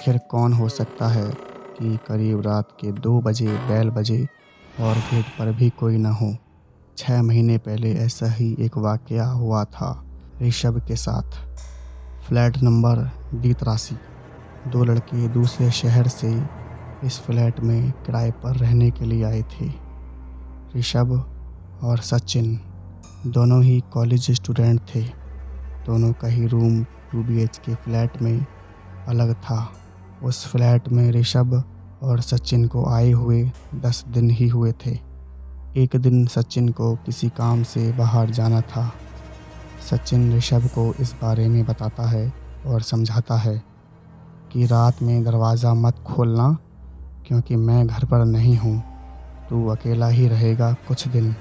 आखिर कौन हो सकता है कि करीब रात के दो बजे, बैल बजे और गेट पर भी कोई न हो? छः महीने पहले ऐसा ही एक वाक़या हुआ था ऋषभ के साथ। फ्लैट नंबर डी तरासी। दो लड़के दूसरे शहर से इस फ्लैट में किराए पर रहने के लिए आए थे। ऋषभ और सचिन दोनों ही कॉलेज स्टूडेंट थे। दोनों का ही रूम टू बी के फ्लैट में अलग था। उस फ्लैट में ऋषभ और सचिन को आए हुए दस दिन ही हुए थे। एक दिन सचिन को किसी काम से बाहर जाना था। सचिन ऋषभ को इस बारे में बताता है और समझाता है कि रात में दरवाज़ा मत खोलना, क्योंकि मैं घर पर नहीं हूँ। तू अकेला ही रहेगा कुछ दिन।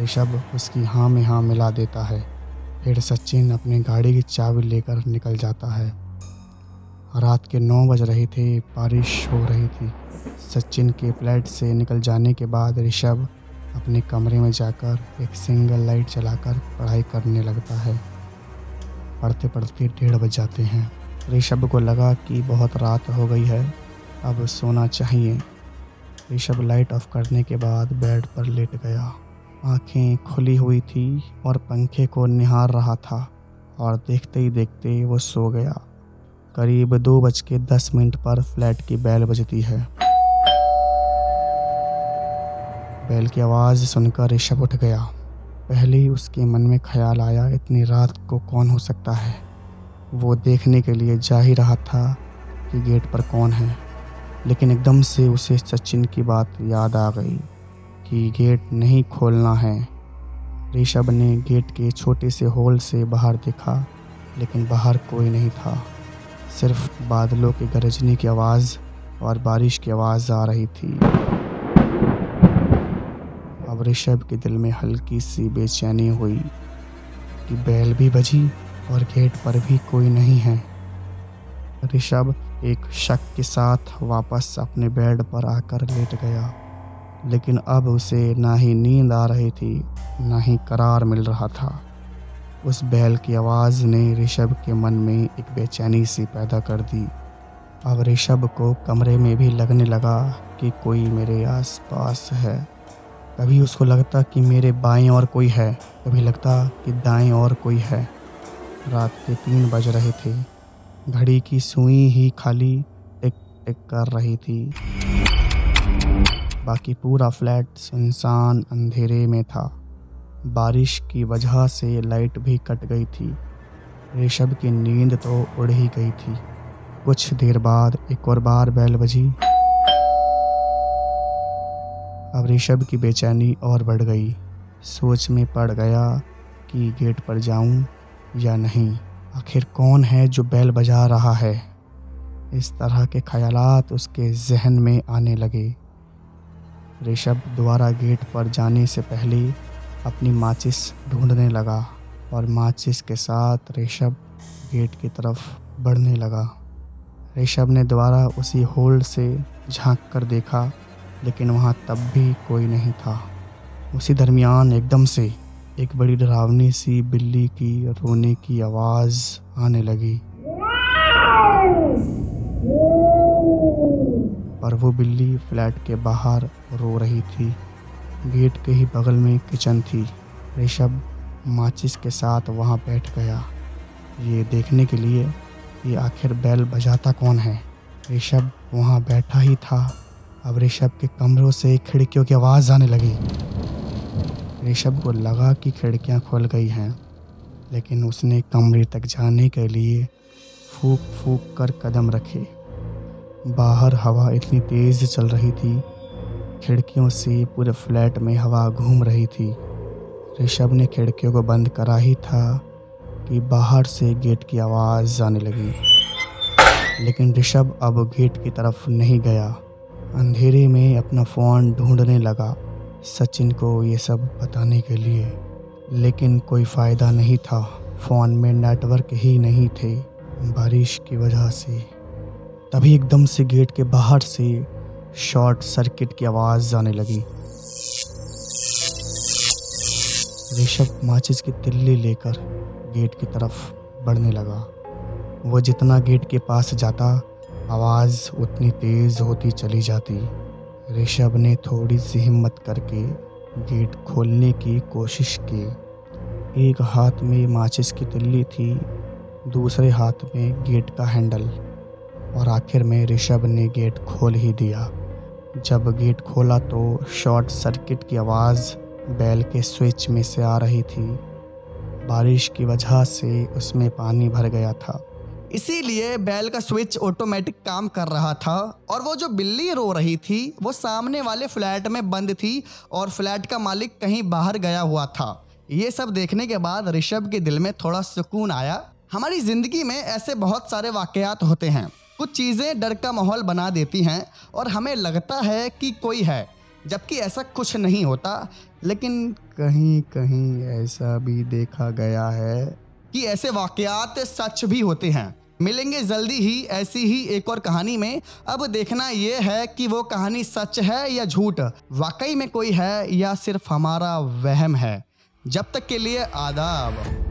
ऋषभ उसकी हाँ में हाँ मिला देता है। फिर सचिन अपनी गाड़ी की चाबी लेकर निकल जाता है। रात के नौ बज रहे थे, बारिश हो रही थी। सचिन के फ्लैट से निकल जाने के बाद ऋषभ अपने कमरे में जाकर एक सिंगल लाइट जलाकर पढ़ाई करने लगता है। पढ़ते पढ़ते डेढ़ बज जाते हैं। ऋषभ को लगा कि बहुत रात हो गई है, अब सोना चाहिए। ऋषभ लाइट ऑफ़ करने के बाद बेड पर लेट गया। आँखें खुली हुई थी और पंखे को निहार रहा था और देखते ही देखते वो सो गया। करीब दो बज के दस मिनट पर फ्लैट की बैल बजती है। बैल की आवाज़ सुनकर ऋषभ उठ गया। पहले ही उसके मन में ख्याल आया, इतनी रात को कौन हो सकता है? वो देखने के लिए जा ही रहा था कि गेट पर कौन है। लेकिन एकदम से उसे सचिन की बात याद आ गई कि गेट नहीं खोलना है। ऋषभ ने गेट के छोटे से होल से बाहर देखा, लेकिन बाहर कोई नहीं था। सिर्फ़ बादलों के गरजने की आवाज़ और बारिश की आवाज़ आ रही थी। अब ऋषभ के दिल में हल्की सी बेचैनी हुई कि बैल भी बजी और गेट पर भी कोई नहीं है। ऋषभ एक शक के साथ वापस अपने बेड पर आकर लेट गया, लेकिन अब उसे ना ही नींद आ रही थी, ना ही करार मिल रहा था। उस बैल की आवाज़ ने ऋषभ के मन में एक बेचैनी सी पैदा कर दी। अब ऋषभ को कमरे में भी लगने लगा कि कोई मेरे आसपास है। कभी उसको लगता कि मेरे बाएँ और कोई है। कभी लगता कि दाएँ और कोई है। रात के तीन बज रहे थे। घड़ी की सुई ही खाली टिक टिक कर रही थी। बाकी पूरा फ्लैट सुनसान अंधेरे में था। बारिश की वजह से लाइट भी कट गई थी। ऋषभ की नींद तो उड़ ही गई थी। कुछ देर बाद एक और बार बैल बजी। अब ऋषभ की बेचैनी और बढ़ गई। सोच में पड़ गया कि गेट पर जाऊँ या नहीं। आखिर कौन है जो बैल बजा रहा है? इस तरह के ख्यालात उसके जहन में आने लगे। ऋषभ दोबारा गेट पर जाने से पहले अपनी माचिस ढूँढने लगा और माचिस के साथ ऋषभ गेट की तरफ़ बढ़ने लगा। ऋषभ ने दोबारा उसी होल्ड से झाँक कर देखा, लेकिन वहाँ तब भी कोई नहीं था। उसी दरमियान एकदम से एक बड़ी डरावनी सी बिल्ली की रोने की आवाज़ आने लगी। पर वो बिल्ली फ्लैट के बाहर रो रही थी। गेट के ही बगल में किचन थी। ऋषभ माचिस के साथ वहाँ बैठ गया। ये देखने के लिए कि आखिर बैल बजाता कौन है? ऋषभ वहाँ बैठा ही था। अब ऋषभ के कमरों से खिड़कियों की आवाज़ आने लगी। ऋषभ को लगा कि खिड़कियाँ खुल गई हैं, लेकिन उसने कमरे तक जाने के लिए फूक फूक कर कदम रखे। बाहर हवा इतनी तेज़ चल रही थी खिड़कियों से पूरे फ्लैट में हवा घूम रही थी। ऋषभ ने खिड़कियों को बंद करा ही था कि बाहर से गेट की आवाज़ आने लगी। लेकिन ऋषभ अब गेट की तरफ़ नहीं गया। अंधेरे में अपना फ़ोन ढूँढने लगा सचिन को ये सब बताने के लिए। लेकिन कोई फ़ायदा नहीं था। फ़ोन में नेटवर्क ही नहीं थे बारिश की वजह से। तभी एकदम से गेट के बाहर से शॉर्ट सर्किट की आवाज़ आने लगी। ऋषभ माचिस की तिल्ली लेकर गेट की तरफ़ बढ़ने लगा। वो जितना गेट के पास जाता, आवाज़ उतनी तेज़ होती चली जाती। ऋषभ ने थोड़ी सी हिम्मत करके गेट खोलने की कोशिश की। एक हाथ में माचिस की तिल्ली थी, दूसरे हाथ में गेट का हैंडल, और आखिर में ऋषभ ने गेट खोल ही दिया। जब गेट खोला तो शॉर्ट सर्किट की आवाज़ बैल के स्विच में से आ रही थी। बारिश की वजह से उसमें पानी भर गया था। इसीलिए बैल का स्विच ऑटोमेटिक काम कर रहा था और वो जो बिल्ली रो रही थी, वो सामने वाले फ्लैट में बंद थी और फ्लैट का मालिक कहीं बाहर गया हुआ था। ये सब देखने के बाद ऋषभ के दिल में थोड़ा सुकून आया। हमारी ज़िंदगी में ऐसे बहुत सारे वाकयात होते हैं। कुछ चीज़ें डर का माहौल बना देती हैं और हमें लगता है कि कोई है, जबकि ऐसा कुछ नहीं होता। लेकिन कहीं कहीं ऐसा भी देखा गया है कि ऐसे वाकयात सच भी होते हैं। मिलेंगे जल्दी ही ऐसी ही एक और कहानी में। अब देखना यह है कि वो कहानी सच है या झूठ। वाकई में कोई है या सिर्फ़ हमारा वहम है? जब तक के लिए आदाब।